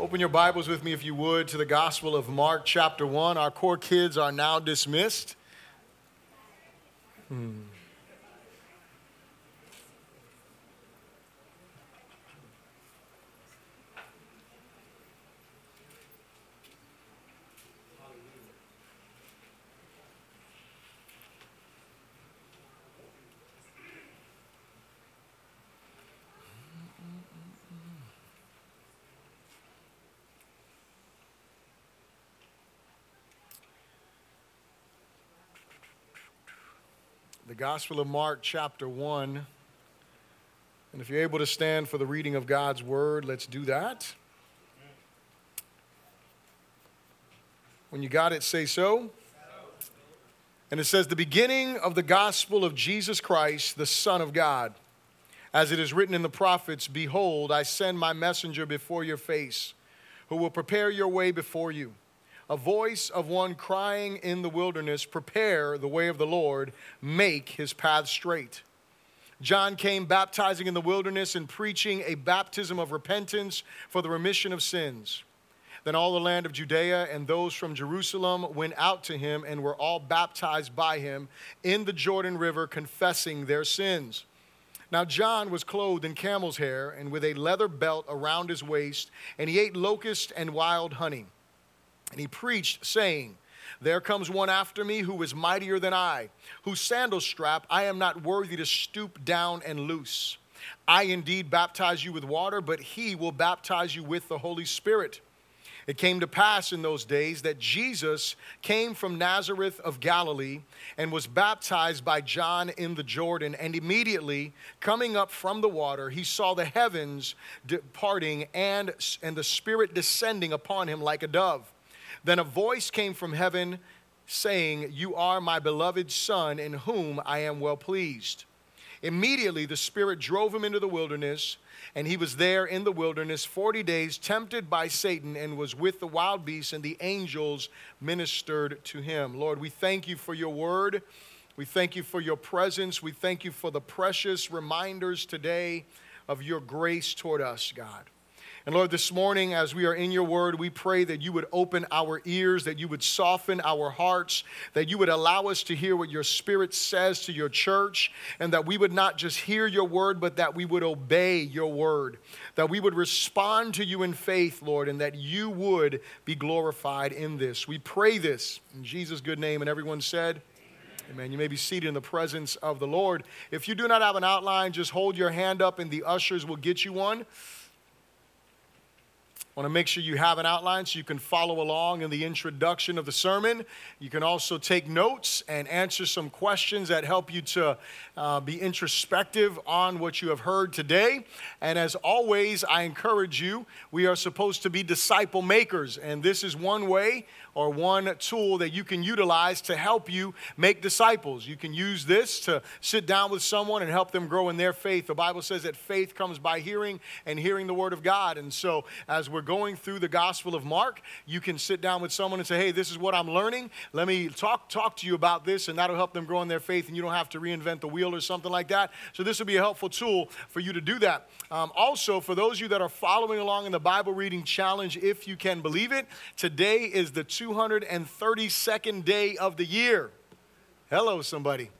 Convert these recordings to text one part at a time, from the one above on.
Open your Bibles with me, if you would, to the Gospel of Mark, chapter 1. Our core kids are now dismissed. Hmm. Gospel of Mark, chapter 1. And if you're able to stand for the reading of God's word, let's do that. When you got it, say so. And it says, The beginning of the gospel of Jesus Christ, the Son of God. As it is written in the prophets, Behold, I send my messenger before your face, who will prepare your way before you a voice of one crying in the wilderness, Prepare the way of the Lord, make his path straight. John came baptizing in the wilderness and preaching a baptism of repentance for the remission of sins. Then all the land of Judea and those from Jerusalem went out to him and were all baptized by him in the Jordan River, confessing their sins. Now, John was clothed in camel's hair and with a leather belt around his waist, and he ate locusts and wild honey. And he preached, saying, There comes one after me who is mightier than I, whose sandal strap I am not worthy to stoop down and loose. I indeed baptize you with water, but he will baptize you with the Holy Spirit. It came to pass in those days that Jesus came from Nazareth of Galilee and was baptized by John in the Jordan. And immediately, coming up from the water, he saw the heavens departing and, and the Spirit descending upon him like a dove. Then a voice came from heaven saying, You are my beloved Son, in whom I am well pleased. Immediately the Spirit drove him into the wilderness, and he was there in the wilderness 40 days, tempted by Satan, and was with the wild beasts, and the angels ministered to him. Lord, we thank you for your word. We thank you for your presence. We thank you for the precious reminders today of your grace toward us, God. And Lord, this morning, as we are in your word, we pray that you would open our ears, that you would soften our hearts, that you would allow us to hear what your spirit says to your church, and that we would not just hear your word, but that we would obey your word, that we would respond to you in faith, Lord, and that you would be glorified in this. We pray this in Jesus' good name. And everyone said, Amen. You may be seated in the presence of the Lord. If you do not have an outline, just hold your hand up and the ushers will get you one want to make sure you have an outline so you can follow along in the introduction of the sermon. You can also take notes and answer some questions that help you to uh, be introspective on what you have heard today. And as always, I encourage you, we are supposed to be disciple makers, and this is one way or one tool that you can utilize to help you make disciples. You can use this to sit down with someone and help them grow in their faith. The Bible says that faith comes by hearing and hearing the Word of God. And so, as we're going through the Gospel of Mark, you can sit down with someone and say, Hey, this is what I'm learning. Let me talk, talk to you about this, and that'll help them grow in their faith, and you don't have to reinvent the wheel or something like that. So, this will be a helpful tool for you to do that. Um, also, for those of you that are following along in the Bible reading challenge, if you can believe it, today is the 232nd day of the year. Hello, somebody.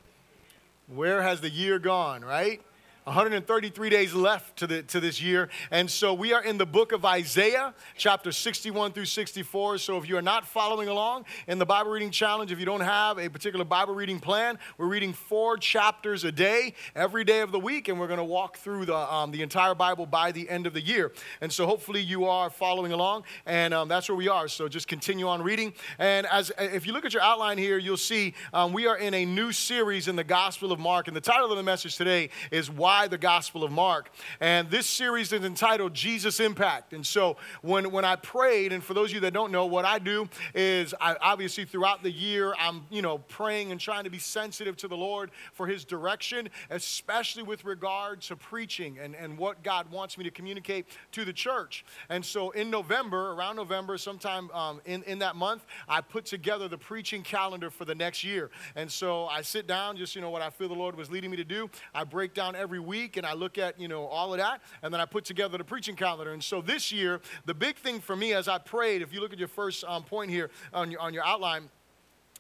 Where has the year gone, right? 133 days left to, the, to this year. And so we are in the book of Isaiah, chapter 61 through 64. So if you are not following along in the Bible reading challenge, if you don't have a particular Bible reading plan, we're reading four chapters a day, every day of the week, and we're going to walk through the, um, the entire Bible by the end of the year. And so hopefully you are following along, and um, that's where we are. So just continue on reading. And as if you look at your outline here, you'll see um, we are in a new series in the Gospel of Mark. And the title of the message today is Why the Gospel of Mark. And this series is entitled Jesus Impact. And so when, when I prayed, and for those of you that don't know, what I do is I obviously throughout the year, I'm, you know, praying and trying to be sensitive to the Lord for his direction, especially with regard to preaching and, and what God wants me to communicate to the church. And so in November, around November, sometime um, in, in that month, I put together the preaching calendar for the next year. And so I sit down, just, you know, what I feel the Lord was leading me to do. I break down every week and I look at, you know, all of that, and then I put together the preaching calendar. And so this year, the big thing for me as I prayed, if you look at your first um, point here on your, on your outline,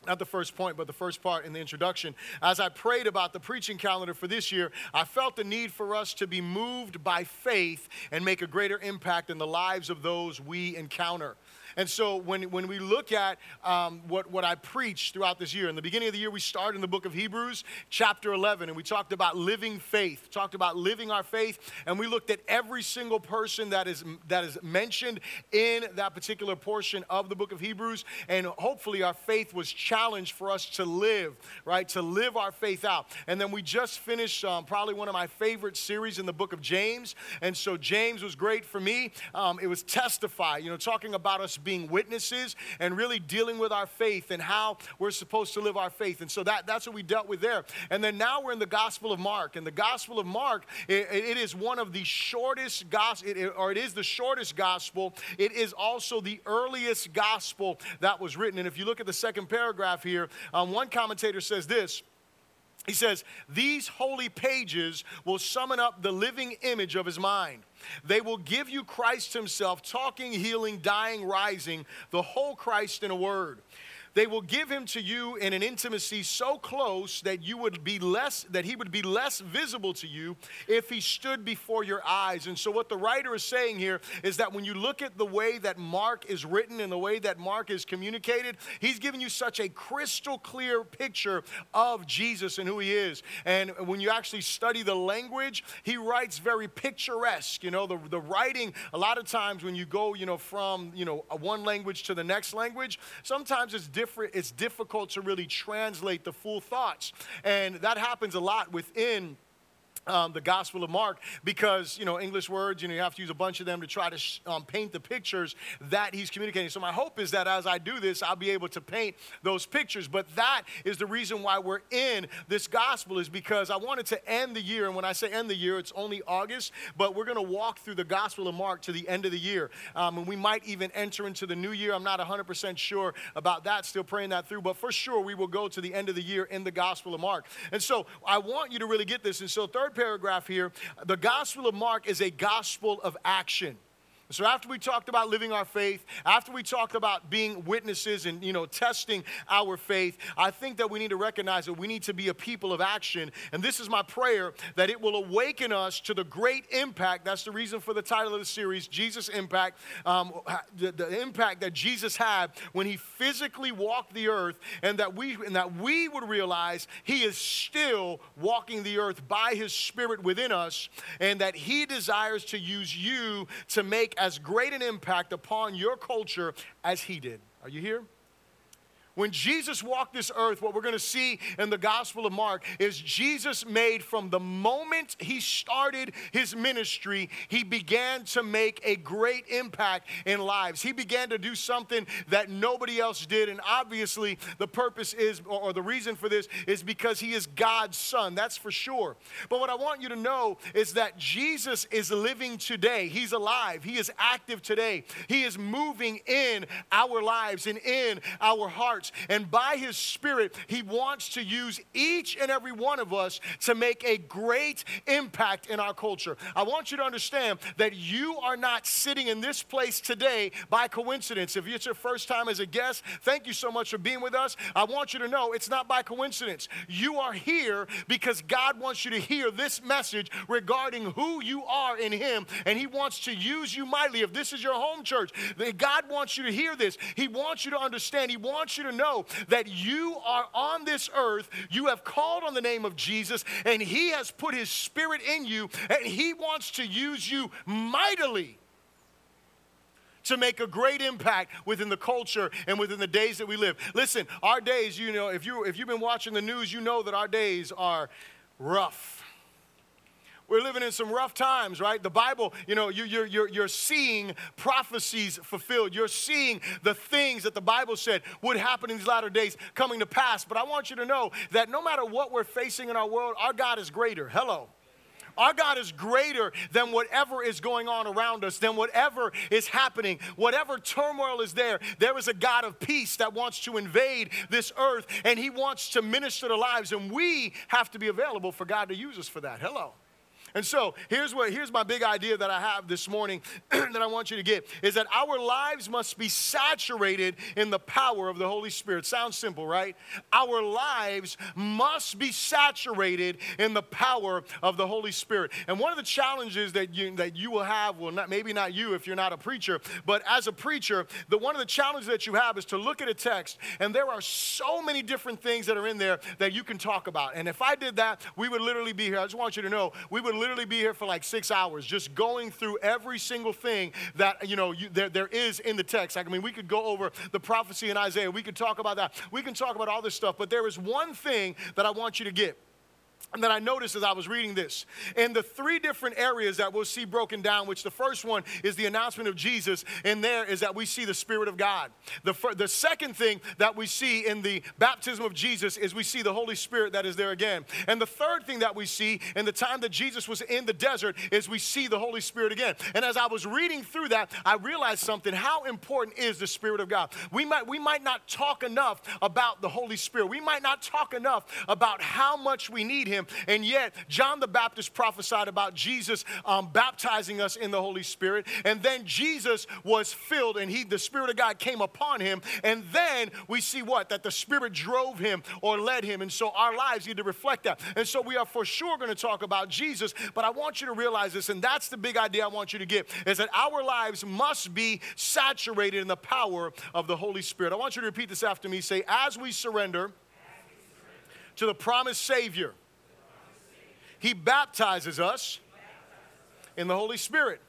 not the first point, but the first part in the introduction. As I prayed about the preaching calendar for this year, I felt the need for us to be moved by faith and make a greater impact in the lives of those we encounter. And so when, when we look at um, what, what I preached throughout this year, in the beginning of the year, we started in the book of Hebrews, chapter 11, and we talked about living faith, talked about living our faith, and we looked at every single person that is, that is mentioned in that particular portion of the book of Hebrews. And hopefully, our faith was challenged for us to live, right? To live our faith out. And then we just finished um, probably one of my favorite series in the book of James. And so, James was great for me. Um, it was testify, you know, talking about us being witnesses and really dealing with our faith and how we're supposed to live our faith. And so that, that's what we dealt with there. And then now we're in the Gospel of Mark. And the Gospel of Mark, it, it is one of the shortest gospel, or it is the shortest gospel. It is also the earliest gospel that was written. And if you look at the second paragraph here, um, one commentator says this. He says, These holy pages will summon up the living image of his mind. They will give you Christ himself, talking, healing, dying, rising, the whole Christ in a word. They will give him to you in an intimacy so close that you would be less that he would be less visible to you if he stood before your eyes. And so what the writer is saying here is that when you look at the way that Mark is written and the way that Mark is communicated, he's giving you such a crystal clear picture of Jesus and who he is. And when you actually study the language, he writes very picturesque. You know, the, the writing, a lot of times when you go, you know, from, you know, one language to the next language, sometimes it's different different, it's difficult to really translate the full thoughts. And that happens a lot within um, the Gospel of Mark because, you know, English words, you know, you have to use a bunch of them to try to sh- um, paint the pictures that he's communicating. So, my hope is that as I do this, I'll be able to paint those pictures. But that is the reason why we're in this Gospel, is because I wanted to end the year. And when I say end the year, it's only August, but we're going to walk through the Gospel of Mark to the end of the year. Um, and we might even enter into the new year. I'm not 100% sure about that, still praying that through. But for sure, we will go to the end of the year in the Gospel of Mark. And so, I want you to really get this. And so, third paragraph here the Gospel of Mark is a gospel of action. So after we talked about living our faith, after we talked about being witnesses and you know testing our faith, I think that we need to recognize that we need to be a people of action. And this is my prayer that it will awaken us to the great impact. That's the reason for the title of the series, Jesus Impact. Um, the, the impact that Jesus had when he physically walked the earth, and that we and that we would realize he is still walking the earth by his Spirit within us, and that he desires to use you to make as great an impact upon your culture as he did. Are you here? When Jesus walked this earth, what we're going to see in the Gospel of Mark is Jesus made from the moment he started his ministry, he began to make a great impact in lives. He began to do something that nobody else did. And obviously, the purpose is, or the reason for this, is because he is God's son. That's for sure. But what I want you to know is that Jesus is living today. He's alive. He is active today. He is moving in our lives and in our hearts. And by His Spirit, He wants to use each and every one of us to make a great impact in our culture. I want you to understand that you are not sitting in this place today by coincidence. If it's your first time as a guest, thank you so much for being with us. I want you to know it's not by coincidence. You are here because God wants you to hear this message regarding who you are in Him, and He wants to use you mightily. If this is your home church, God wants you to hear this. He wants you to understand. He wants you to know that you are on this earth, you have called on the name of Jesus, and He has put His Spirit in you, and He wants to use you mightily to make a great impact within the culture and within the days that we live. Listen, our days, you know, if you if you've been watching the news, you know that our days are rough we're living in some rough times, right? The Bible, you know, you, you're, you're, you're seeing prophecies fulfilled. You're seeing the things that the Bible said would happen in these latter days coming to pass. But I want you to know that no matter what we're facing in our world, our God is greater. Hello. Our God is greater than whatever is going on around us, than whatever is happening, whatever turmoil is there. There is a God of peace that wants to invade this earth and He wants to minister to lives, and we have to be available for God to use us for that. Hello. And so here's what here's my big idea that I have this morning that I want you to get is that our lives must be saturated in the power of the Holy Spirit. Sounds simple, right? Our lives must be saturated in the power of the Holy Spirit. And one of the challenges that you that you will have, well, not maybe not you if you're not a preacher, but as a preacher, the one of the challenges that you have is to look at a text, and there are so many different things that are in there that you can talk about. And if I did that, we would literally be here. I just want you to know, we would literally be here for like six hours just going through every single thing that, you know, you, there, there is in the text. Like, I mean, we could go over the prophecy in Isaiah. We could talk about that. We can talk about all this stuff. But there is one thing that I want you to get that I noticed as I was reading this. In the three different areas that we'll see broken down, which the first one is the announcement of Jesus, and there is that we see the Spirit of God. The, fir- the second thing that we see in the baptism of Jesus is we see the Holy Spirit that is there again. And the third thing that we see in the time that Jesus was in the desert is we see the Holy Spirit again. And as I was reading through that, I realized something. How important is the Spirit of God? We might, we might not talk enough about the Holy Spirit. We might not talk enough about how much we need Him him. And yet, John the Baptist prophesied about Jesus um, baptizing us in the Holy Spirit. And then Jesus was filled, and he, the Spirit of God came upon him. And then we see what? That the Spirit drove him or led him. And so our lives need to reflect that. And so we are for sure going to talk about Jesus. But I want you to realize this, and that's the big idea I want you to get, is that our lives must be saturated in the power of the Holy Spirit. I want you to repeat this after me. Say, as we surrender to the promised Savior he baptizes us in the Holy Spirit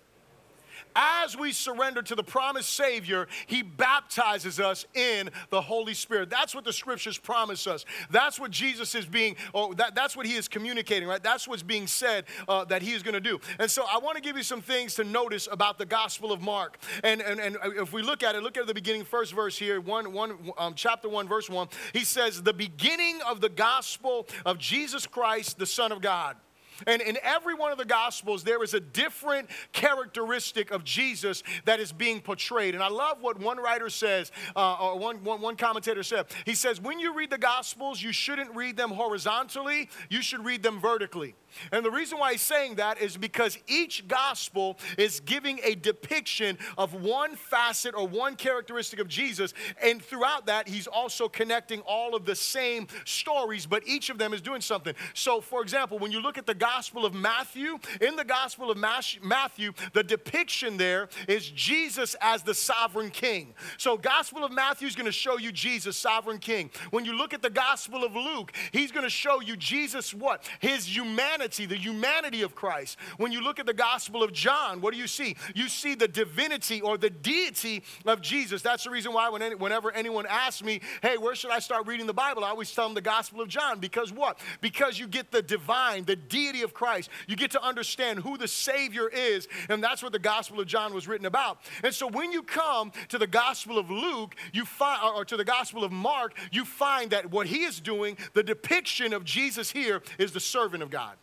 as we surrender to the promised Savior, He baptizes us in the Holy Spirit. That's what the scriptures promise us. That's what Jesus is being, or that, that's what He is communicating, right? That's what's being said uh, that He is going to do. And so I want to give you some things to notice about the Gospel of Mark. And, and, and if we look at it, look at the beginning, first verse here, one, one, um, chapter 1, verse 1. He says, The beginning of the gospel of Jesus Christ, the Son of God. And in every one of the Gospels, there is a different characteristic of Jesus that is being portrayed. And I love what one writer says, uh, or one, one, one commentator said. He says, when you read the Gospels, you shouldn't read them horizontally, you should read them vertically. And the reason why he's saying that is because each gospel is giving a depiction of one facet or one characteristic of Jesus. And throughout that, he's also connecting all of the same stories, but each of them is doing something. So, for example, when you look at the gospel of Matthew, in the gospel of Matthew, the depiction there is Jesus as the sovereign king. So, gospel of Matthew is going to show you Jesus, sovereign king. When you look at the gospel of Luke, he's going to show you Jesus what? His humanity humanity, the humanity of Christ. When you look at the Gospel of John, what do you see? You see the divinity or the deity of Jesus. That's the reason why when any, whenever anyone asks me, hey, where should I start reading the Bible? I always tell them the Gospel of John. Because what? Because you get the divine, the deity of Christ. You get to understand who the Savior is. And that's what the Gospel of John was written about. And so when you come to the Gospel of Luke, you find, or to the Gospel of Mark, you find that what he is doing, the depiction of Jesus here, is the servant of God.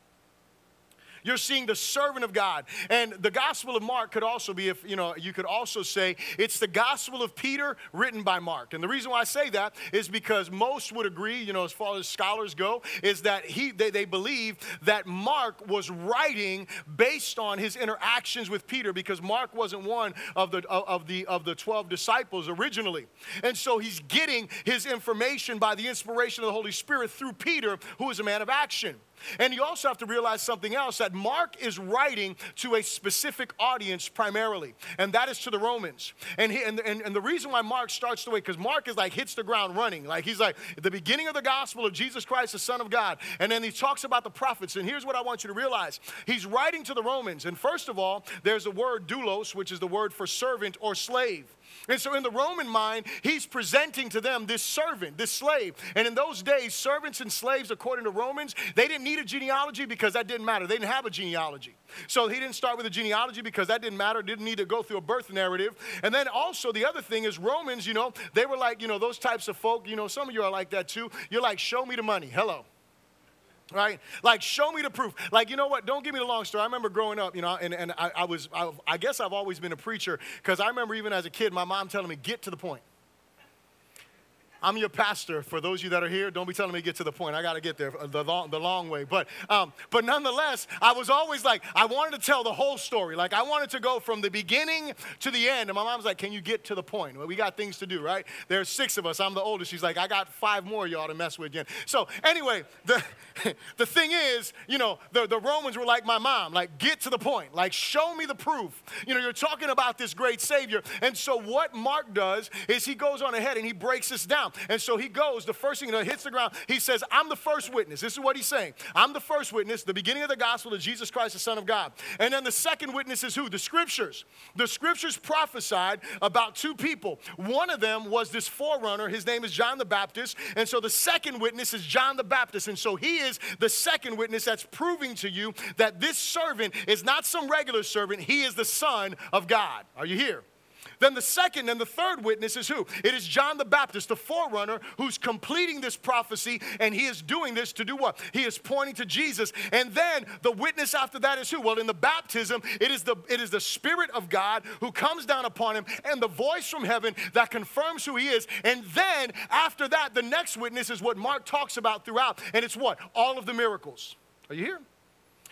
You're seeing the servant of God. And the Gospel of Mark could also be, if you know, you could also say it's the Gospel of Peter written by Mark. And the reason why I say that is because most would agree, you know, as far as scholars go, is that he they, they believe that Mark was writing based on his interactions with Peter because Mark wasn't one of the of the of the 12 disciples originally. And so he's getting his information by the inspiration of the Holy Spirit through Peter, who is a man of action. And you also have to realize something else that Mark is writing to a specific audience primarily, and that is to the Romans. And, he, and, and, and the reason why Mark starts the way, because Mark is like hits the ground running. Like he's like the beginning of the gospel of Jesus Christ, the Son of God. And then he talks about the prophets. And here's what I want you to realize he's writing to the Romans. And first of all, there's the word doulos, which is the word for servant or slave. And so, in the Roman mind, he's presenting to them this servant, this slave. And in those days, servants and slaves, according to Romans, they didn't need a genealogy because that didn't matter. They didn't have a genealogy. So, he didn't start with a genealogy because that didn't matter, didn't need to go through a birth narrative. And then also, the other thing is, Romans, you know, they were like, you know, those types of folk, you know, some of you are like that too. You're like, show me the money. Hello right? Like show me the proof. Like you know what? Don't give me the long story. I remember growing up you know and, and I, I was I, I guess i've always been a preacher because i remember even as a kid my mom telling me get to the point I'm your pastor. For those of you that are here, don't be telling me to get to the point. I got to get there the long, the long way. But, um, but nonetheless, I was always like, I wanted to tell the whole story. Like, I wanted to go from the beginning to the end. And my mom's like, Can you get to the point? Well, we got things to do, right? There's six of us. I'm the oldest. She's like, I got five more y'all to mess with again. So, anyway, the, the thing is, you know, the, the Romans were like my mom, like, get to the point. Like, show me the proof. You know, you're talking about this great Savior. And so, what Mark does is he goes on ahead and he breaks this down. And so, he goes, the first thing that hits the ground, he says, I'm the first witness. This is what he's saying. I'm the first witness, the beginning of the gospel of Jesus Christ, the Son of God. And then the second witness is who? The scriptures. The scriptures prophesied about two people. One of them was this forerunner. His name is John the Baptist. And so the second witness is John the Baptist. And so he is the second witness that's proving to you that this servant is not some regular servant, he is the Son of God. Are you here? Then the second and the third witness is who? It is John the Baptist, the forerunner, who's completing this prophecy, and he is doing this to do what? He is pointing to Jesus. And then the witness after that is who? Well, in the baptism, it is the it is the Spirit of God who comes down upon him, and the voice from heaven that confirms who he is. And then after that, the next witness is what Mark talks about throughout, and it's what? All of the miracles. Are you here?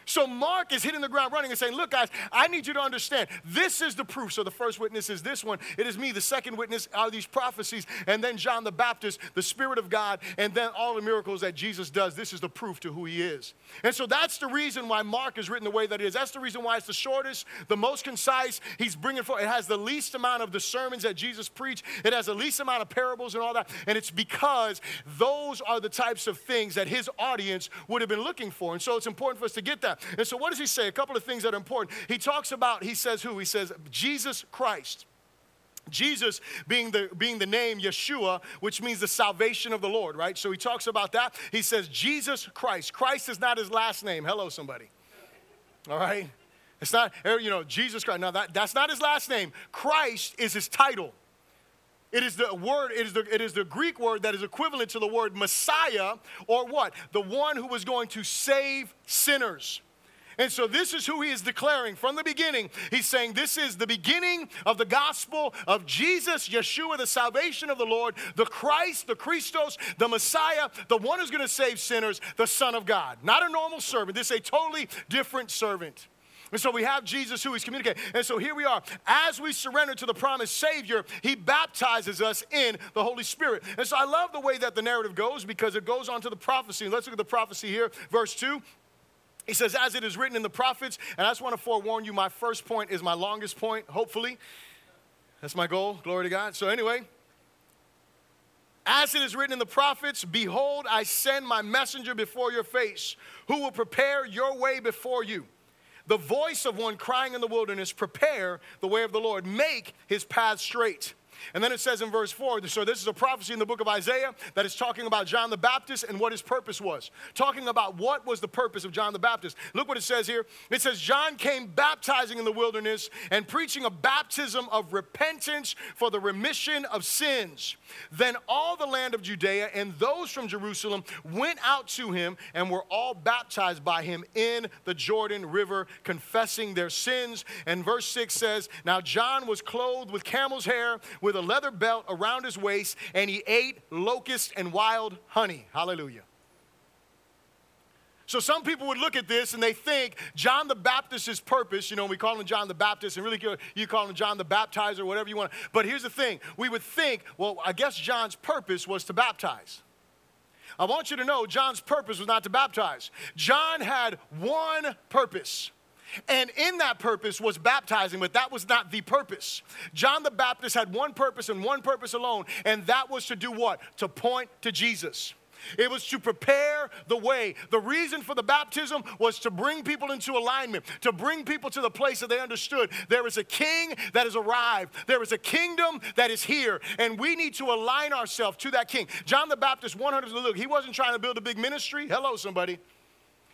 So Mark is hitting the ground running and saying, Look, guys, I need you to understand this is the proof. So the first witness is this one. It is me. The second witness are these prophecies. And then John the Baptist, the Spirit of God, and then all the miracles that Jesus does. This is the proof to who he is. And so that's the reason why Mark is written the way that it is. That's the reason why it's the shortest, the most concise. He's bringing forth, it has the least amount of the sermons that Jesus preached, it has the least amount of parables and all that. And it's because those are the types of things that his audience would have been looking for. And so it's important for us to get that. And so, what does he say? A couple of things that are important. He talks about, he says who? He says Jesus Christ. Jesus being the, being the name Yeshua, which means the salvation of the Lord, right? So he talks about that. He says Jesus Christ. Christ is not his last name. Hello, somebody. All right? It's not, er, you know, Jesus Christ. Now, that, that's not his last name. Christ is his title. It is the word, it is the, it is the Greek word that is equivalent to the word Messiah, or what? The one who was going to save sinners. And so this is who he is declaring from the beginning. He's saying this is the beginning of the gospel of Jesus, Yeshua, the salvation of the Lord, the Christ, the Christos, the Messiah, the one who's going to save sinners, the Son of God. Not a normal servant. This is a totally different servant. And so we have Jesus who is communicating. And so here we are. As we surrender to the promised Savior, He baptizes us in the Holy Spirit. And so I love the way that the narrative goes because it goes on to the prophecy. Let's look at the prophecy here, verse 2. He says, as it is written in the prophets, and I just want to forewarn you, my first point is my longest point, hopefully. That's my goal. Glory to God. So, anyway, as it is written in the prophets, behold, I send my messenger before your face, who will prepare your way before you the voice of one crying in the wilderness, prepare the way of the Lord, make his path straight. And then it says in verse 4 so this is a prophecy in the book of Isaiah that is talking about John the Baptist and what his purpose was. Talking about what was the purpose of John the Baptist. Look what it says here. It says, John came baptizing in the wilderness and preaching a baptism of repentance for the remission of sins. Then all the land of Judea and those from Jerusalem went out to him and were all baptized by him in the Jordan River, confessing their sins. And verse 6 says, Now John was clothed with camel's hair, with a leather belt around his waist, and he ate locusts and wild honey. Hallelujah. So some people would look at this and they think John the Baptist's purpose, you know, we call him John the Baptist, and really you call him John the Baptizer, whatever you want. But here's the thing we would think, well, I guess John's purpose was to baptize. I want you to know John's purpose was not to baptize. John had one purpose. And in that purpose was baptizing, but that was not the purpose. John the Baptist had one purpose and one purpose alone, and that was to do what? To point to Jesus. It was to prepare the way. The reason for the baptism was to bring people into alignment, to bring people to the place that they understood there is a king that has arrived, there is a kingdom that is here, and we need to align ourselves to that king. John the Baptist, 100 look, he wasn't trying to build a big ministry. Hello, somebody.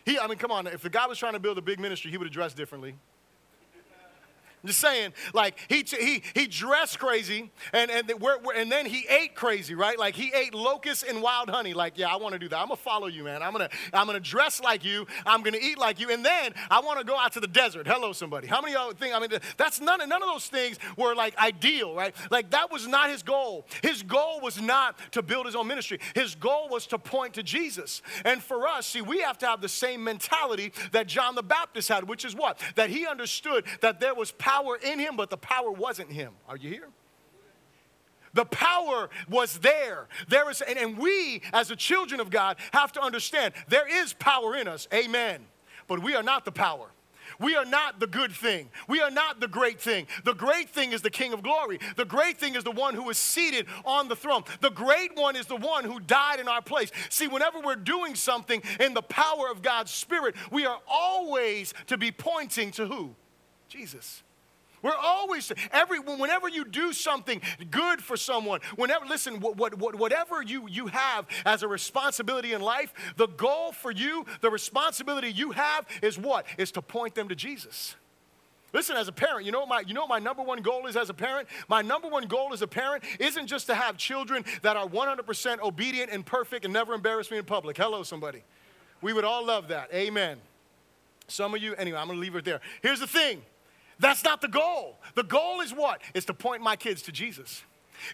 He, I mean, come on, if the guy was trying to build a big ministry, he would have dressed differently. I'm just saying, like he he he dressed crazy, and and we're, we're, and then he ate crazy, right? Like he ate locusts and wild honey. Like, yeah, I want to do that. I'm gonna follow you, man. I'm gonna I'm gonna dress like you. I'm gonna eat like you, and then I want to go out to the desert. Hello, somebody. How many of y'all think? I mean, that's none none of those things were like ideal, right? Like that was not his goal. His goal was not to build his own ministry. His goal was to point to Jesus. And for us, see, we have to have the same mentality that John the Baptist had, which is what that he understood that there was power power in him, but the power wasn't him. Are you here? The power was there. There is, and, and we, as the children of God, have to understand there is power in us. Amen. But we are not the power. We are not the good thing. We are not the great thing. The great thing is the King of glory. The great thing is the one who is seated on the throne. The great one is the one who died in our place. See, whenever we're doing something in the power of God's Spirit, we are always to be pointing to who? Jesus. We're always, every, whenever you do something good for someone, whenever, listen, what, what, whatever you, you have as a responsibility in life, the goal for you, the responsibility you have is what? Is to point them to Jesus. Listen, as a parent, you know, my, you know my number one goal is as a parent? My number one goal as a parent isn't just to have children that are 100% obedient and perfect and never embarrass me in public. Hello, somebody. We would all love that. Amen. Some of you, anyway, I'm going to leave it there. Here's the thing that's not the goal. The goal is what? Is to point my kids to Jesus.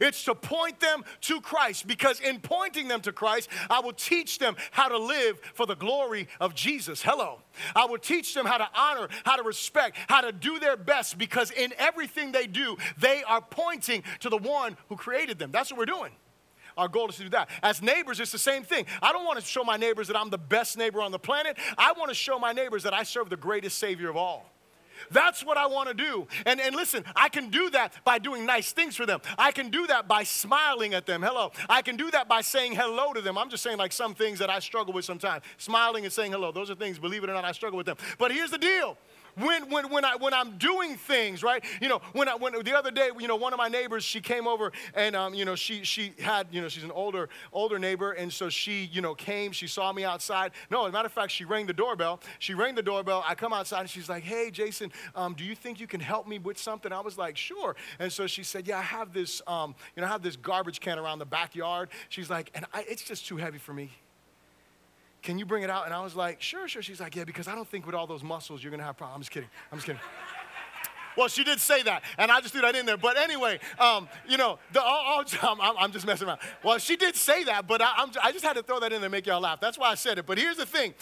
It's to point them to Christ because in pointing them to Christ, I will teach them how to live for the glory of Jesus. Hello. I will teach them how to honor, how to respect, how to do their best because in everything they do, they are pointing to the one who created them. That's what we're doing. Our goal is to do that. As neighbors, it's the same thing. I don't want to show my neighbors that I'm the best neighbor on the planet. I want to show my neighbors that I serve the greatest Savior of all. That's what I want to do. And, and listen, I can do that by doing nice things for them. I can do that by smiling at them. Hello. I can do that by saying hello to them. I'm just saying, like, some things that I struggle with sometimes. Smiling and saying hello. Those are things, believe it or not, I struggle with them. But here's the deal when, when, when, I, when I'm doing things, right? You know, when, I, when the other day, you know, one of my neighbors, she came over and, um, you know, she, she had, you know, she's an older, older neighbor. And so she, you know, came, she saw me outside. No, as a matter of fact, she rang the doorbell. She rang the doorbell. I come outside and she's like, hey, Jason, um, do you think you can help me with something? I was like, sure. And so she said, yeah, I have this, um, you know, I have this garbage can around the backyard. She's like, and I, it's just too heavy for me. Can you bring it out? And I was like, Sure, sure. She's like, Yeah, because I don't think with all those muscles you're to have problems. I'm just kidding. I'm just kidding. Well, she did say that, and I just threw that in there. But anyway, um, you know, the, all, all, I'm, I'm, just messing around. Well, she did say that, but I, I just had to throw that in there and make y'all laugh. That's why I said it. But here's the thing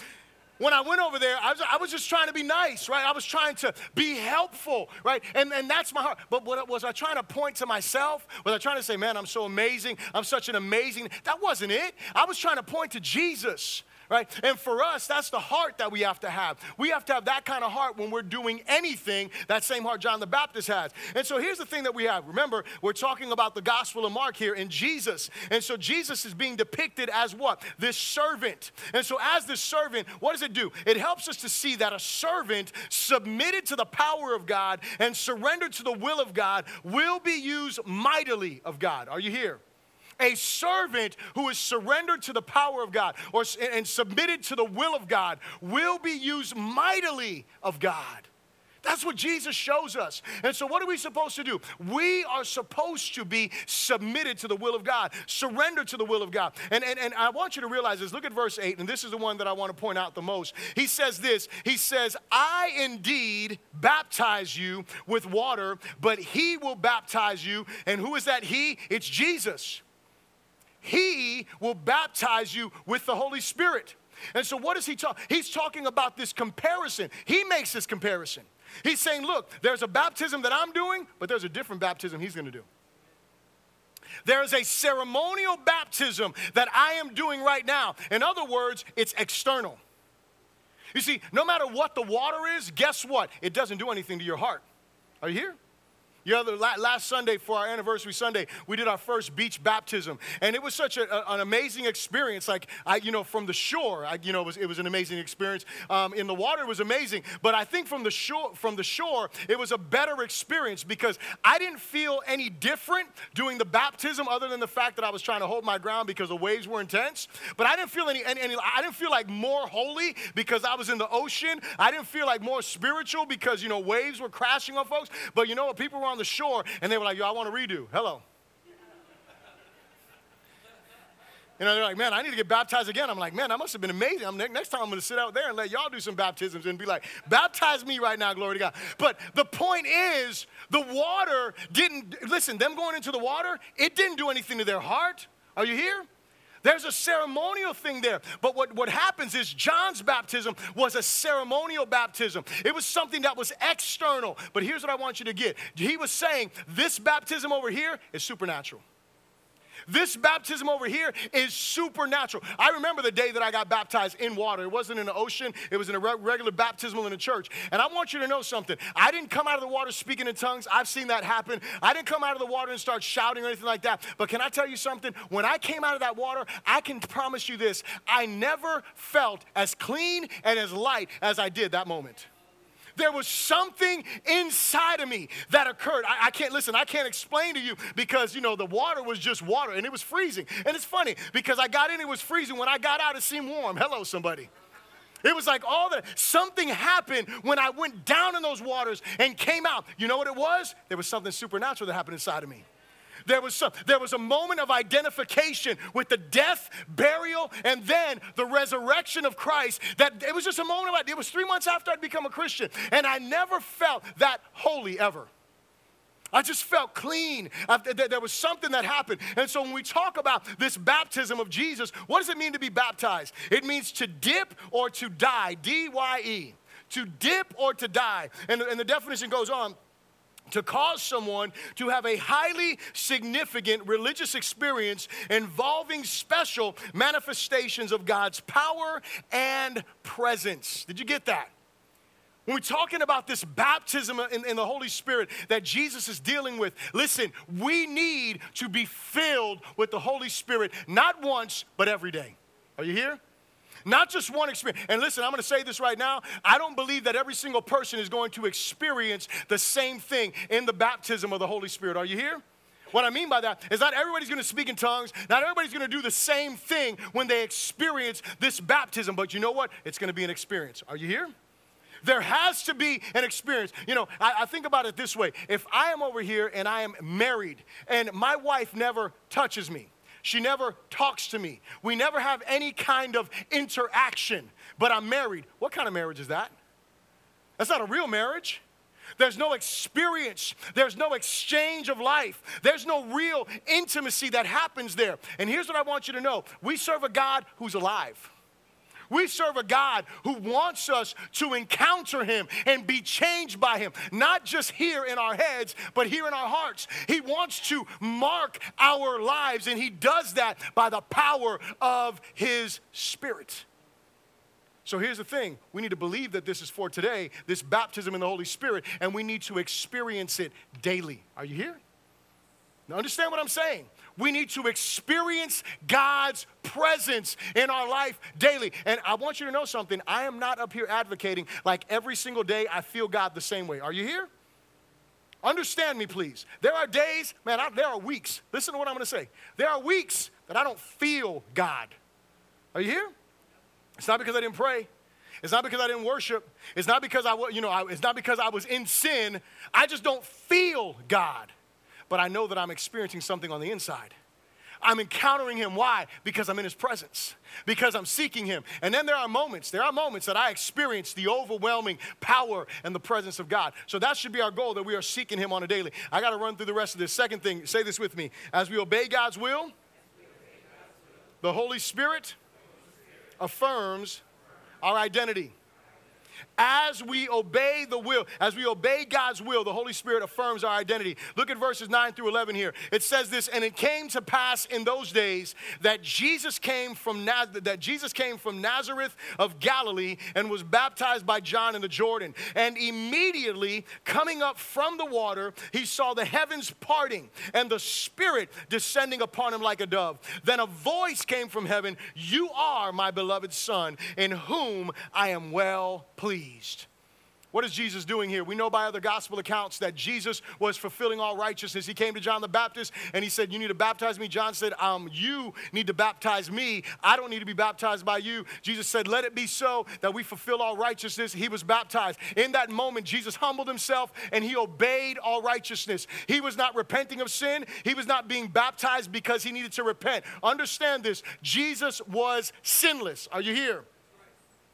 when I went over there, I was, I was, just trying to be nice, right? I was trying to be helpful, right? And, and that's my heart. But what, was I trying to point to myself? Was I trying to say, man, I'm so amazing? I'm such an amazing. That wasn't it. I was trying to point to Jesus right? And for us, that's the heart that we have to have. We have to have that kind of heart when we're doing anything, that same heart John the Baptist has. And so here's the thing that we have. Remember, we're talking about the Gospel of Mark here in Jesus. And so Jesus is being depicted as what? This servant. And so as this servant, what does it do? It helps us to see that a servant submitted to the power of God and surrendered to the will of God will be used mightily of God. Are you here? A servant who is surrendered to the power of God or, and submitted to the will of God will be used mightily of God. That's what Jesus shows us. And so, what are we supposed to do? We are supposed to be submitted to the will of God, surrendered to the will of God. And, and, and I want you to realize this. Look at verse 8, and this is the one that I want to point out the most. He says this He says, I indeed baptize you with water, but He will baptize you. And who is that He? It's Jesus. He will baptize you with the Holy Spirit. And so, what is he talking? He's talking about this comparison. He makes this comparison. He's saying, look, there's a baptism that I'm doing, but there's a different baptism he's going to do. There is a ceremonial baptism that I am doing right now. In other words, it's external. You see, no matter what the water is, guess what? It doesn't do anything to your heart. Are you here? The last Sunday for our anniversary Sunday, we did our first beach baptism, and it was such a, an amazing experience. Like I, you know, from the shore, I, you know, it was, it was an amazing experience. Um, in the water, it was amazing, but I think from the shore, from the shore, it was a better experience because I didn't feel any different doing the baptism, other than the fact that I was trying to hold my ground because the waves were intense. But I didn't feel any, any, any I didn't feel like more holy because I was in the ocean. I didn't feel like more spiritual because you know waves were crashing on folks. But you know what? People were on the shore and they were like, yo, I want to redo. Hello. You know, they're like, man, I need to get baptized again. I'm like, man, that must have been amazing. I'm, next time I'm going to sit out there and let y'all do some baptisms and be like, baptize me right now, glory to God. But the point is, the water didn't, listen, them going into the water, it didn't do anything to their heart. Are you here? There's a ceremonial thing there. But what, what happens is John's baptism was a ceremonial baptism. It was something that was external. But here's what I want you to get. He was saying this baptism over here is supernatural. This baptism over here is supernatural. I remember the day that I got baptized in water. It wasn't in the ocean, it was in a regular baptismal in the church. And I want you to know something. I didn't come out of the water speaking in tongues. I've seen that happen. I didn't come out of the water and start shouting or anything like that. But can I tell you something? When I came out of that water, I can promise you this I never felt as clean and as light as I did that moment there was something inside of me that occurred. I, I, can't listen, I can't explain to you because, you know, the water was just water and it was freezing. And it's funny because I got in, it was freezing. When I got out, it seemed warm. Hello, somebody. It was like all that something happened when I went down in those waters and came out. You know what it was? There was something supernatural that happened inside of me. There was, some, there was a moment of identification with the death, burial, and then the resurrection of Christ. That it was just a moment of it was three months after I'd become a Christian, and I never felt that holy ever. I just felt clean. There was something that happened. And so when we talk about this baptism of Jesus, what does it mean to be baptized? It means to dip or to die, D Y E. To dip or to die. And, and the definition goes on to cause someone to have a highly significant religious experience involving special manifestations of God's power and presence. Did you get that? When we're talking about this baptism in, in, the Holy Spirit that Jesus is dealing with, listen, we need to be filled with the Holy Spirit not once, but every day. Are you here? Not just one experience. And listen, I'm going to say this right now. I don't believe that every single person is going to experience the same thing in the baptism of the Holy Spirit. Are you here? What I mean by that is not everybody's going to speak in tongues. Not everybody's going to do the same thing when they experience this baptism. But you know what? It's going to be an experience. Are you here? There has to be an experience. You know, I, I, think about it this way if I am over here and I am married and my wife never touches me, she never talks to me. We never have any kind of interaction, but I'm married. What kind of marriage is that? That's not a real marriage. There's no experience. There's no exchange of life. There's no real intimacy that happens there. And here's what I want you to know we serve a God who's alive. We serve a God who wants us to encounter Him and be changed by Him, not just here in our heads, but here in our hearts. He wants to mark our lives, and He does that by the power of His Spirit. So here's the thing we need to believe that this is for today, this baptism in the Holy Spirit, and we need to experience it daily. Are you here? Now, understand what I'm saying. We need to experience God's presence in our life daily. And I want you to know something. I am not up here advocating like every single day I feel God the same way. Are you here? Understand me, please. There are days, man, I, there are weeks. Listen to what I'm going to say. There are weeks that I don't feel God. Are you here? It's not because I didn't pray. It's not because I didn't worship. It's not because I, you know, I, it's not because I was in sin. I just don't feel God but I know that I'm experiencing something on the inside. I'm encountering him. Why? Because I'm in his presence, because I'm seeking him. And then there are moments, there are moments that I experience the overwhelming power and the presence of God. So that should be our goal that we are seeking him on a daily. I got to run through the rest of this. Second thing, say this with me. As we obey God's will, the Holy Spirit affirms our identity. As we obey the will, as we obey God's will, the Holy Spirit affirms our identity. Look at verses 9 through 11 here. It says this, and it came to pass in those days that Jesus came from Naz- that Jesus came from Nazareth of Galilee and was baptized by John in the Jordan. And immediately coming up from the water, he saw the heavens parting and the Spirit descending upon him like a dove. Then a voice came from heaven, "You are my beloved Son, in whom I am well pleased. What is Jesus doing here? We know by other gospel accounts that Jesus was fulfilling all righteousness. He came to John the Baptist and he said, You need to baptize me. John said, um, You need to baptize me. I don't need to be baptized by you. Jesus said, Let it be so that we fulfill all righteousness. He was baptized. In that moment, Jesus humbled himself and he obeyed all righteousness. He was not repenting of sin, he was not being baptized because he needed to repent. Understand this Jesus was sinless. Are you here?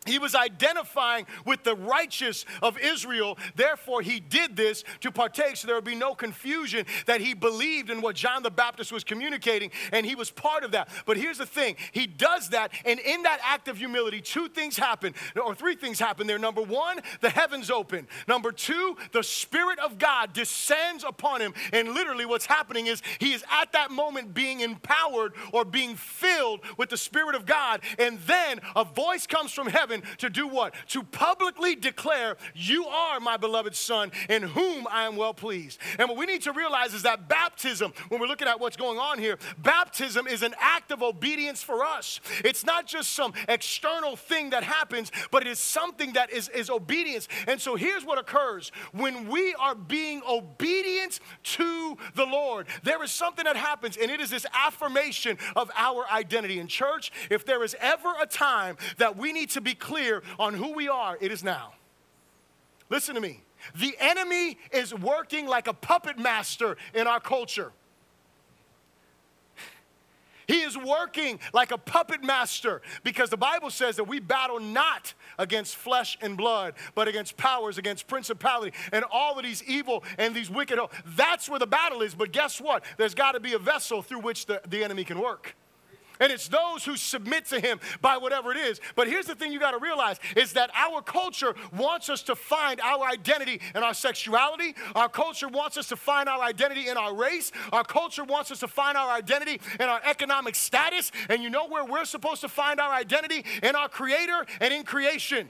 He was identifying with the righteous of Israel. Therefore, he did this to partake so there would be no confusion that he believed in what John the Baptist was communicating, and he was part of that. But here's the thing he does that, and in that act of humility, two things happen, or three things happen there. Number one, the heavens open. Number two, the Spirit of God descends upon him, and literally what's happening is he is at that moment being empowered or being filled with the Spirit of God, and then a voice comes from heaven heaven to do what? To publicly declare, You are my beloved Son, in whom I am well pleased. And what we need to realize is that baptism, when we're looking at what's going on here, baptism is an act of obedience for us. It's not just some external thing that happens, but it is something that is, is obedience. And so here's what occurs when we are being obedient to the Lord, there is something that happens, and it is this affirmation of our identity. In church, if there is ever a time that we need to be clear on who we are, it is now. Listen to me. The enemy is working like a puppet master in our culture. He is working like a puppet master because the Bible says that we battle not against flesh and blood, but against powers, against principality, and all of these evil and these wicked. That's where the battle is. But guess what? There's got to be a vessel through which the, the enemy can work and it's those who submit to him by whatever it is. But here's the thing you got to realize is that our culture wants us to find our identity in our sexuality. Our culture wants us to find our identity in our race. Our culture wants us to find our identity in our economic status. And you know where we're supposed to find our identity? In our creator and in creation.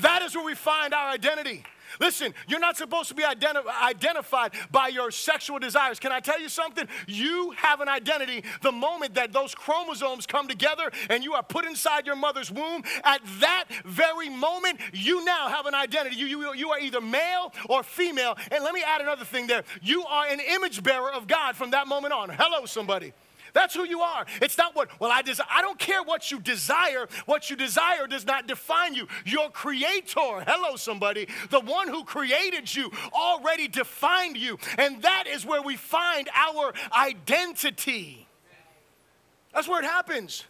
That is where we find our identity. Listen, you're not supposed to be identi- identified by your sexual desires. Can I tell you something? You have an identity the moment that those chromosomes come together and you are put inside your mother's womb. At that very moment, you now have an identity. You, you, you are either male or female. And let me add another thing there you are an image bearer of God from that moment on. Hello, somebody. That's who you are. It's not what, well, I desire. I don't care what you desire. What you desire does not define you. Your creator, hello, somebody, the one who created you already defined you. And that is where we find our identity. That's where it happens.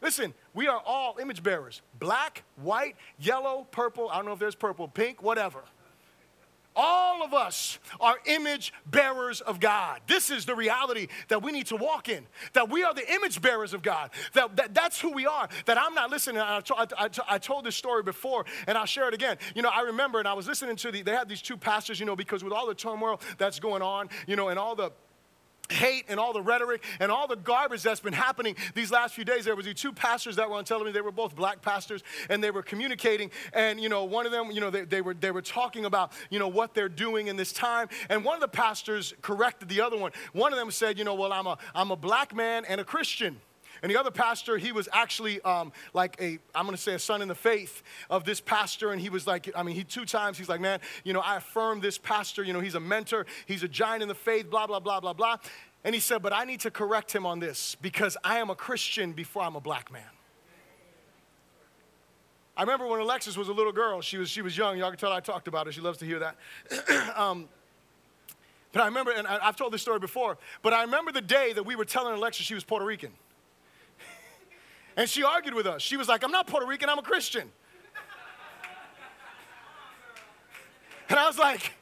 Listen, we are all image bearers black, white, yellow, purple. I don't know if there's purple, pink, whatever. All of us are image bearers of God. This is the reality that we need to walk in. That we are the image bearers of God. That, that that's who we are. That I'm not listening. I, I, I told this story before, and I'll share it again. You know, I remember, and I was listening to the. They had these two pastors. You know, because with all the turmoil that's going on, you know, and all the hate and all the rhetoric and all the garbage that's been happening these last few days. There was these two pastors that were on television they were both black pastors and they were communicating. And you know one of them you know they, they were they were talking about you know what they're doing in this time. And one of the pastors corrected the other one. One of them said you know well i'm a i'm a black man and a christian and the other pastor, he was actually um, like a, I'm gonna say a son in the faith of this pastor. And he was like, I mean, he two times, he's like, man, you know, I affirm this pastor. You know, he's a mentor, he's a giant in the faith, blah, blah, blah, blah, blah. And he said, but I need to correct him on this because I am a Christian before I'm a black man. I remember when Alexis was a little girl, she was, she was young. Y'all can tell I talked about her. She loves to hear that. um, but I remember, and I've told this story before, but I remember the day that we were telling Alexis she was Puerto Rican. And she argued with us. She was like, I'm not Puerto Rican, I'm a Christian. And I was like,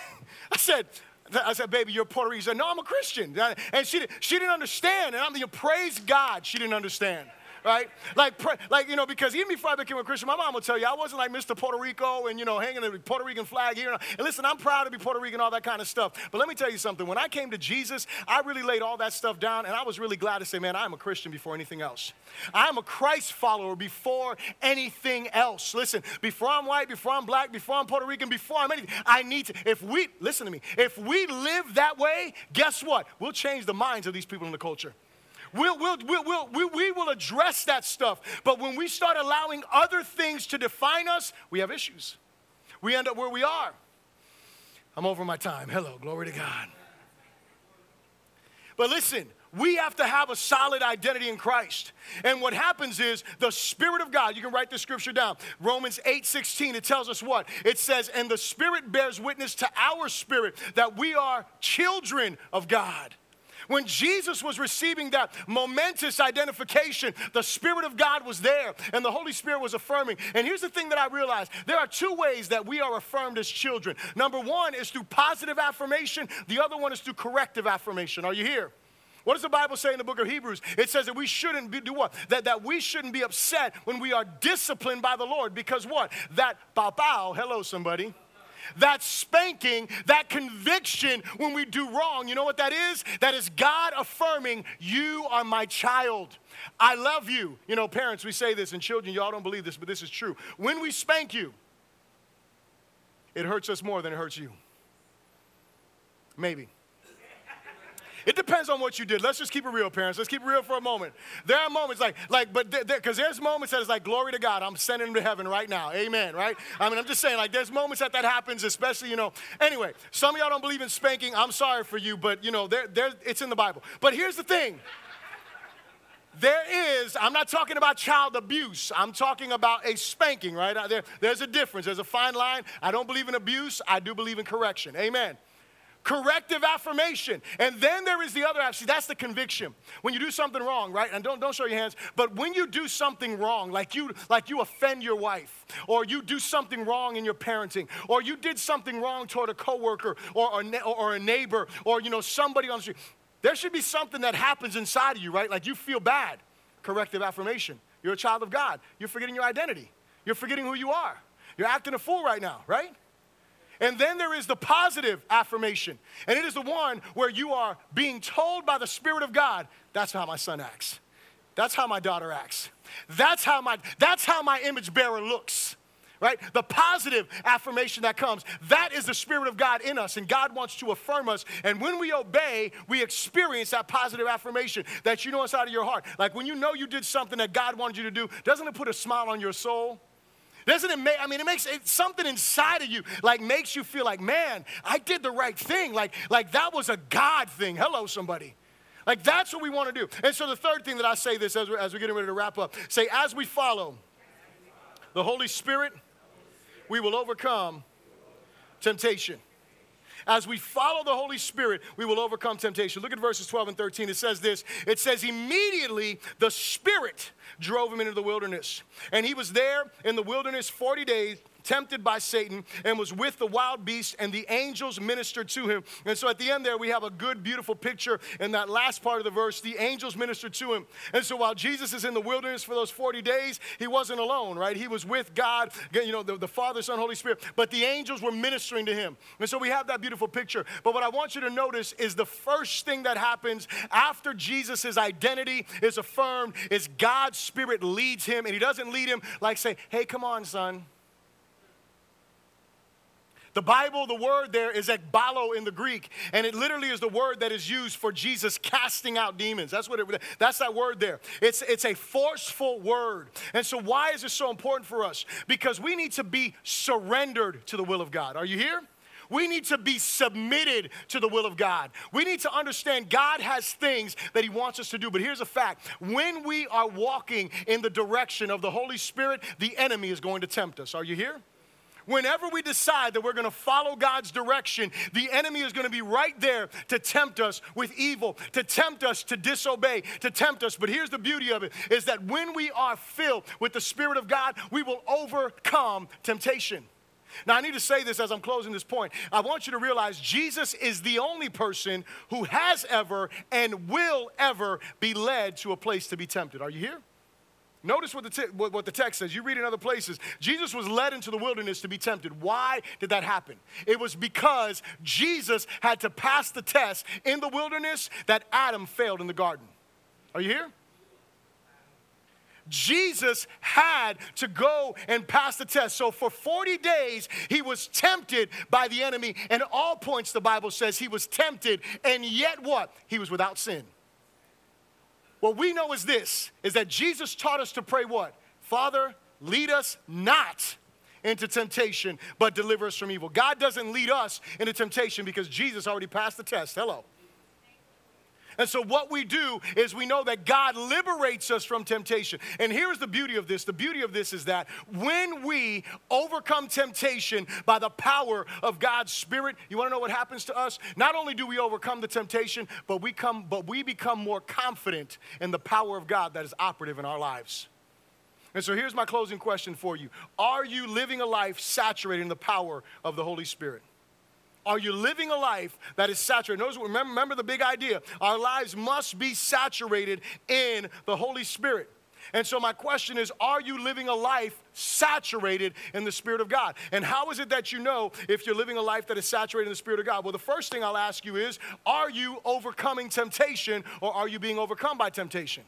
I said, I said, baby, you're Puerto Rican. She said, no, I'm a Christian. And she, she didn't understand. And I'm the praise God, she didn't understand. Right? Like, like you know, because even before I became a Christian, my mom would tell you I wasn't like Mr. Puerto Rico and you know hanging the Puerto Rican flag here. And listen, I'm proud to be Puerto Rican, all that kind of stuff. But let me tell you something. When I came to Jesus, I really laid all that stuff down, and I was really glad to say, man, I'm a Christian before anything else. I'm a Christ follower before anything else. Listen, before I'm white, before I'm black, before I'm Puerto Rican, before I'm anything, I need to. If we listen to me, if we live that way, guess what? We'll change the minds of these people in the culture. We'll, we'll, we'll, we'll, we, we will address that stuff. But when we start allowing other things to define us, we have issues. We end up where we are. I'm over my time. Hello, glory to God. But listen, we have to have a solid identity in Christ. And what happens is the Spirit of God, you can write the scripture down. Romans 8 16, it tells us what? It says, And the Spirit bears witness to our spirit that we are children of God. When Jesus was receiving that momentous identification, the Spirit of God was there and the Holy Spirit was affirming. And here's the thing that I realized there are two ways that we are affirmed as children. Number one is through positive affirmation, the other one is through corrective affirmation. Are you here? What does the Bible say in the book of Hebrews? It says that we shouldn't be, do what? That, that we shouldn't be upset when we are disciplined by the Lord because what? That bow bow, hello somebody that spanking, that conviction when we do wrong. You know what that is? That is God affirming, You are my child. I love you. You know, parents, we say this, and children, y'all don't believe this, but this is true. When we spank you, it hurts us more than it hurts you. Maybe. It depends on what you did. Let's just keep it real, parents. Let's keep it real for a moment. There are moments like, like, but because there's moments that it's like, glory to God, I'm sending him to heaven right now. Amen, right? I mean, I'm just saying, like, there's moments that that happens, especially, you know. Anyway, some of y'all don't believe in spanking. I'm sorry for you, but, you know, there, there, it's in the Bible. But here's the thing. There is, I'm not talking about child abuse. I'm talking about a spanking, right? There, there's a difference. There's a fine line. I don't believe in abuse. I do believe in correction. Amen corrective affirmation. And then there is the other See, that's the conviction. When you do something wrong, right? And don't, don't show your hands, but when you do something wrong, like you, like you offend your wife, or you do something wrong in your parenting, or you did something wrong toward a coworker or, or, or a neighbor, or you know, somebody on the street, there should be something that happens inside of you, right? Like you feel bad. Corrective affirmation. You're a child of God. You're forgetting your identity. You're forgetting who you are. You're acting a fool right now, right? And then there is the positive affirmation. And it is the one where you are being told by the Spirit of God, that's how my son acts. That's how my daughter acts. That's how my, that's how my image bearer looks. Right? The positive affirmation that comes, that is the Spirit of God in us, and God wants to affirm us. And when we obey, we experience that positive affirmation that you know inside of your heart. Like when you know you did something that God wanted you to do, doesn't it put a smile on your soul? Doesn't it make, I mean, it makes it, something inside of you like makes you feel like, man, I did the right thing. Like, like that was a God thing. Hello, somebody. Like that's what we want to do. And so the third thing that I say this as we're, as we're getting ready to wrap up, say, as we follow the Holy Spirit, we will overcome temptation. As we follow the Holy Spirit, we will overcome temptation. Look at verses 12 and 13. It says this It says, Immediately the Spirit drove him into the wilderness. And he was there in the wilderness 40 days tempted by Satan and was with the wild beasts, and the angels ministered to him. And so at the end there, we have a good, beautiful picture in that last part of the verse. The angels ministered to him. And so while Jesus is in the wilderness for those 40 days, he wasn't alone, right? He was with God, you know, the, the Father, Son, Holy Spirit, but the angels were ministering to him. And so we have that beautiful picture. But what I want you to notice is the first thing that happens after Jesus' identity is affirmed is God's Spirit leads him, and he doesn't lead him like say, hey, come on, son. The Bible, the word there is ekbalo in the Greek, and it literally is the word that is used for Jesus casting out demons. That's what it, that's that word there. It's, it's a forceful word. And so why is this so important for us? Because we need to be surrendered to the will of God. Are you here? We need to be submitted to the will of God. We need to understand God has things that He wants us to do. But here's a fact when we are walking in the direction of the Holy Spirit, the enemy is going to tempt us. Are you here? Whenever we decide that we're going to follow God's direction, the enemy is going to be right there to tempt us with evil, to tempt us to disobey, to tempt us. But here's the beauty of it is that when we are filled with the Spirit of God, we will overcome temptation. Now, I need to say this as I'm closing this point. I want you to realize Jesus is the only person who has ever and will ever be led to a place to be tempted. Are you here? Notice what the, te- what, the text says. You read in other places. Jesus was led into the wilderness to be tempted. Why did that happen? It was because Jesus had to pass the test in the wilderness that Adam failed in the garden. Are you here? Jesus had to go and pass the test. So for 40 days, he was tempted by the enemy. And all points, the Bible says he was tempted, and yet what? He was without sin. What we know is this is that Jesus taught us to pray what? Father, lead us not into temptation, but deliver us from evil. God doesn't lead us into temptation because Jesus already passed the test. Hello. And so, what we do is we know that God liberates us from temptation. And here's the beauty of this the beauty of this is that when we overcome temptation by the power of God's Spirit, you want to know what happens to us? Not only do we overcome the temptation, but we, come, but we become more confident in the power of God that is operative in our lives. And so, here's my closing question for you Are you living a life saturated in the power of the Holy Spirit? Are you living a life that is saturated? Notice, remember, remember the big idea. Our lives must be saturated in the Holy Spirit. And so, my question is Are you living a life saturated in the Spirit of God? And how is it that you know if you're living a life that is saturated in the Spirit of God? Well, the first thing I'll ask you is Are you overcoming temptation or are you being overcome by temptation?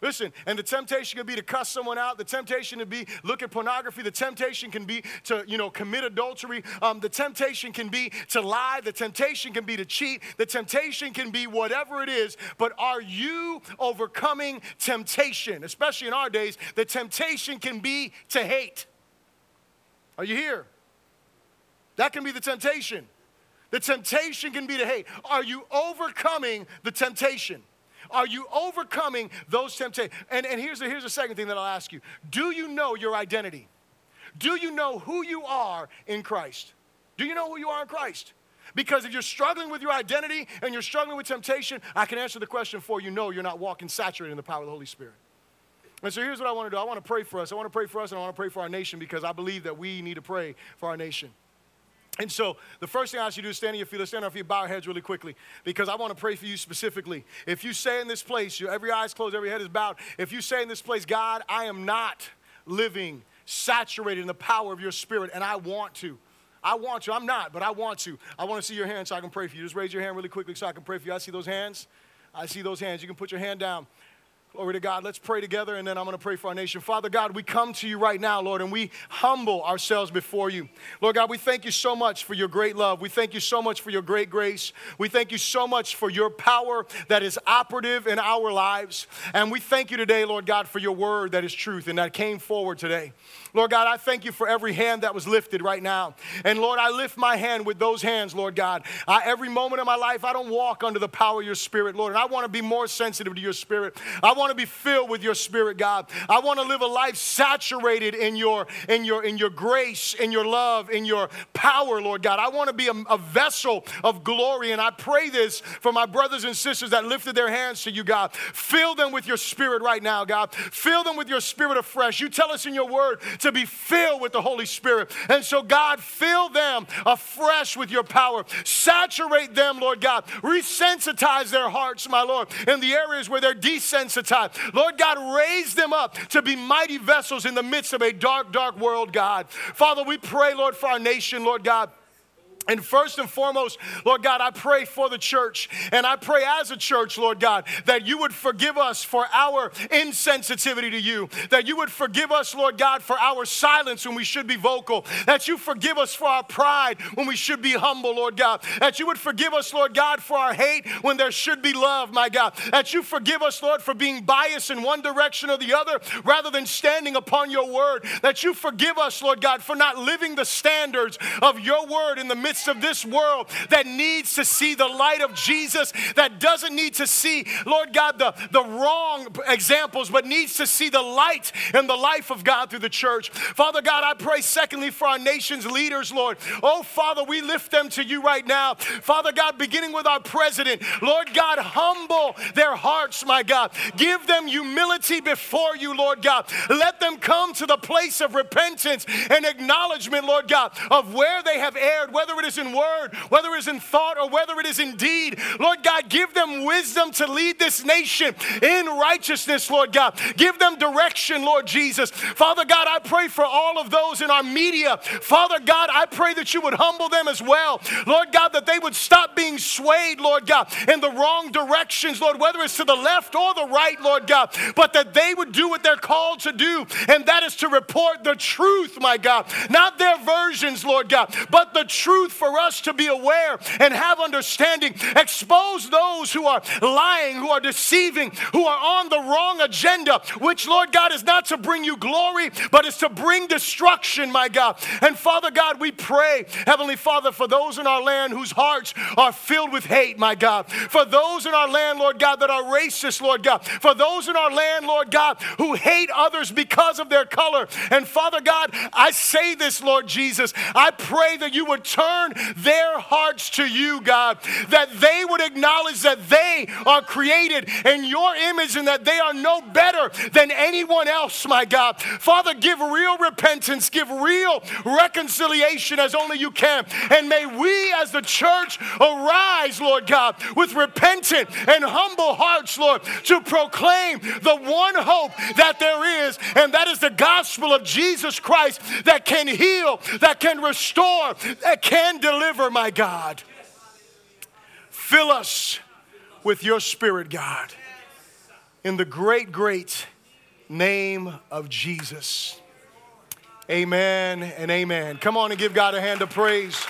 Listen, and the temptation can be to cuss someone out. The temptation to be look at pornography. The temptation can be to you know commit adultery. Um, the temptation can be to lie. The temptation can be to cheat. The temptation can be whatever it is. But are you overcoming temptation? Especially in our days, the temptation can be to hate. Are you here? That can be the temptation. The temptation can be to hate. Are you overcoming the temptation? Are you overcoming those temptations? And, and here's, the, here's the second thing that I'll ask you Do you know your identity? Do you know who you are in Christ? Do you know who you are in Christ? Because if you're struggling with your identity and you're struggling with temptation, I can answer the question for you no, you're not walking saturated in the power of the Holy Spirit. And so here's what I want to do I want to pray for us. I want to pray for us and I want to pray for our nation because I believe that we need to pray for our nation. And so, the first thing I ask you to do is stand on your feet. Let's stand on your feet, bow our heads really quickly, because I want to pray for you specifically. If you say in this place, your, every eye is closed, every head is bowed. If you say in this place, God, I am not living saturated in the power of your spirit, and I want to. I want to. I'm not, but I want to. I want to see your hand so I can pray for you. Just raise your hand really quickly so I can pray for you. I see those hands. I see those hands. You can put your hand down. Glory to God. Let's pray together and then I'm going to pray for our nation. Father God, we come to you right now, Lord, and we humble ourselves before you. Lord God, we thank you so much for your great love. We thank you so much for your great grace. We thank you so much for your power that is operative in our lives. And we thank you today, Lord God, for your word that is truth and that came forward today. Lord God, I thank you for every hand that was lifted right now. And Lord, I lift my hand with those hands, Lord God. I, every moment of my life, I don't walk under the power of your spirit, Lord. And I want to be more sensitive to your spirit. I want to be filled with your spirit, God. I want to live a life saturated in your, in your, in your grace, in your love, in your power, Lord God. I want to be a, a vessel of glory. And I pray this for my brothers and sisters that lifted their hands to you, God. Fill them with your spirit right now, God. Fill them with your spirit afresh. You tell us in your word to be filled with the Holy Spirit. And so, God, fill them afresh with your power. Saturate them, Lord God. Resensitize their hearts, my Lord, in the areas where they're desensitized. Lord God, raise them up to be mighty vessels in the midst of a dark, dark world, God. Father, we pray, Lord, for our nation, Lord God. And first and foremost, Lord God, I pray for the church. And I pray as a church, Lord God, that you would forgive us for our insensitivity to you. That you would forgive us, Lord God, for our silence when we should be vocal. That you forgive us for our pride when we should be humble, Lord God. That you would forgive us, Lord God, for our hate when there should be love, my God. That you forgive us, Lord, for being biased in one direction or the other rather than standing upon your word. That you forgive us, Lord God, for not living the standards of your word in the midst midst of this world that needs to see the light of Jesus, that doesn't need to see, Lord God, the, the wrong examples, but needs to see the light and the life of God through the church. Father God, I pray, secondly, for our nation's leaders, Lord. Oh, Father, we lift them to you right now. Father God, beginning with our president, Lord God, humble their hearts, my God. Give them humility before you, Lord God. Let them come to the place of repentance and acknowledgement, Lord God, of where they have erred, whether it it is in word, whether it is in thought, or whether it is in deed. Lord God, give them wisdom to lead this nation in righteousness, Lord God. Give them direction, Lord Jesus. Father God, I pray for all of those in our media. Father God, I pray that you would humble them as well. Lord God, that they would stop being swayed, Lord God, in the wrong directions, Lord, whether it's to the left or the right, Lord God, but that they would do what they're called to do, and that is to report the truth, my God. Not their versions, Lord God, but the truth for us to be aware and have understanding. Expose those who are lying, who are deceiving, who are on the wrong agenda, which, Lord God, is not to bring you glory, but is to bring destruction, my God. And Father God, we pray, Heavenly Father, for those in our land whose hearts are filled with hate, my God. For those in our land, Lord God, that are racist, Lord God. For those in our land, Lord God, who hate others because of their color. And Father God, I say this, Lord Jesus. I pray that you would turn their hearts to you, God, that they would acknowledge that they are created in your image and that they are no better than anyone else, my God. Father, give real repentance, give real reconciliation as only you can. And may we as the church arise, Lord God, with repentant and humble hearts, Lord, to proclaim the one hope that there is, and that is the gospel of Jesus Christ that can heal, that can restore, that can deliver, my God. Fill us with your spirit, God. In the great, great name of Jesus. Amen and amen. Come on and give God a hand of praise.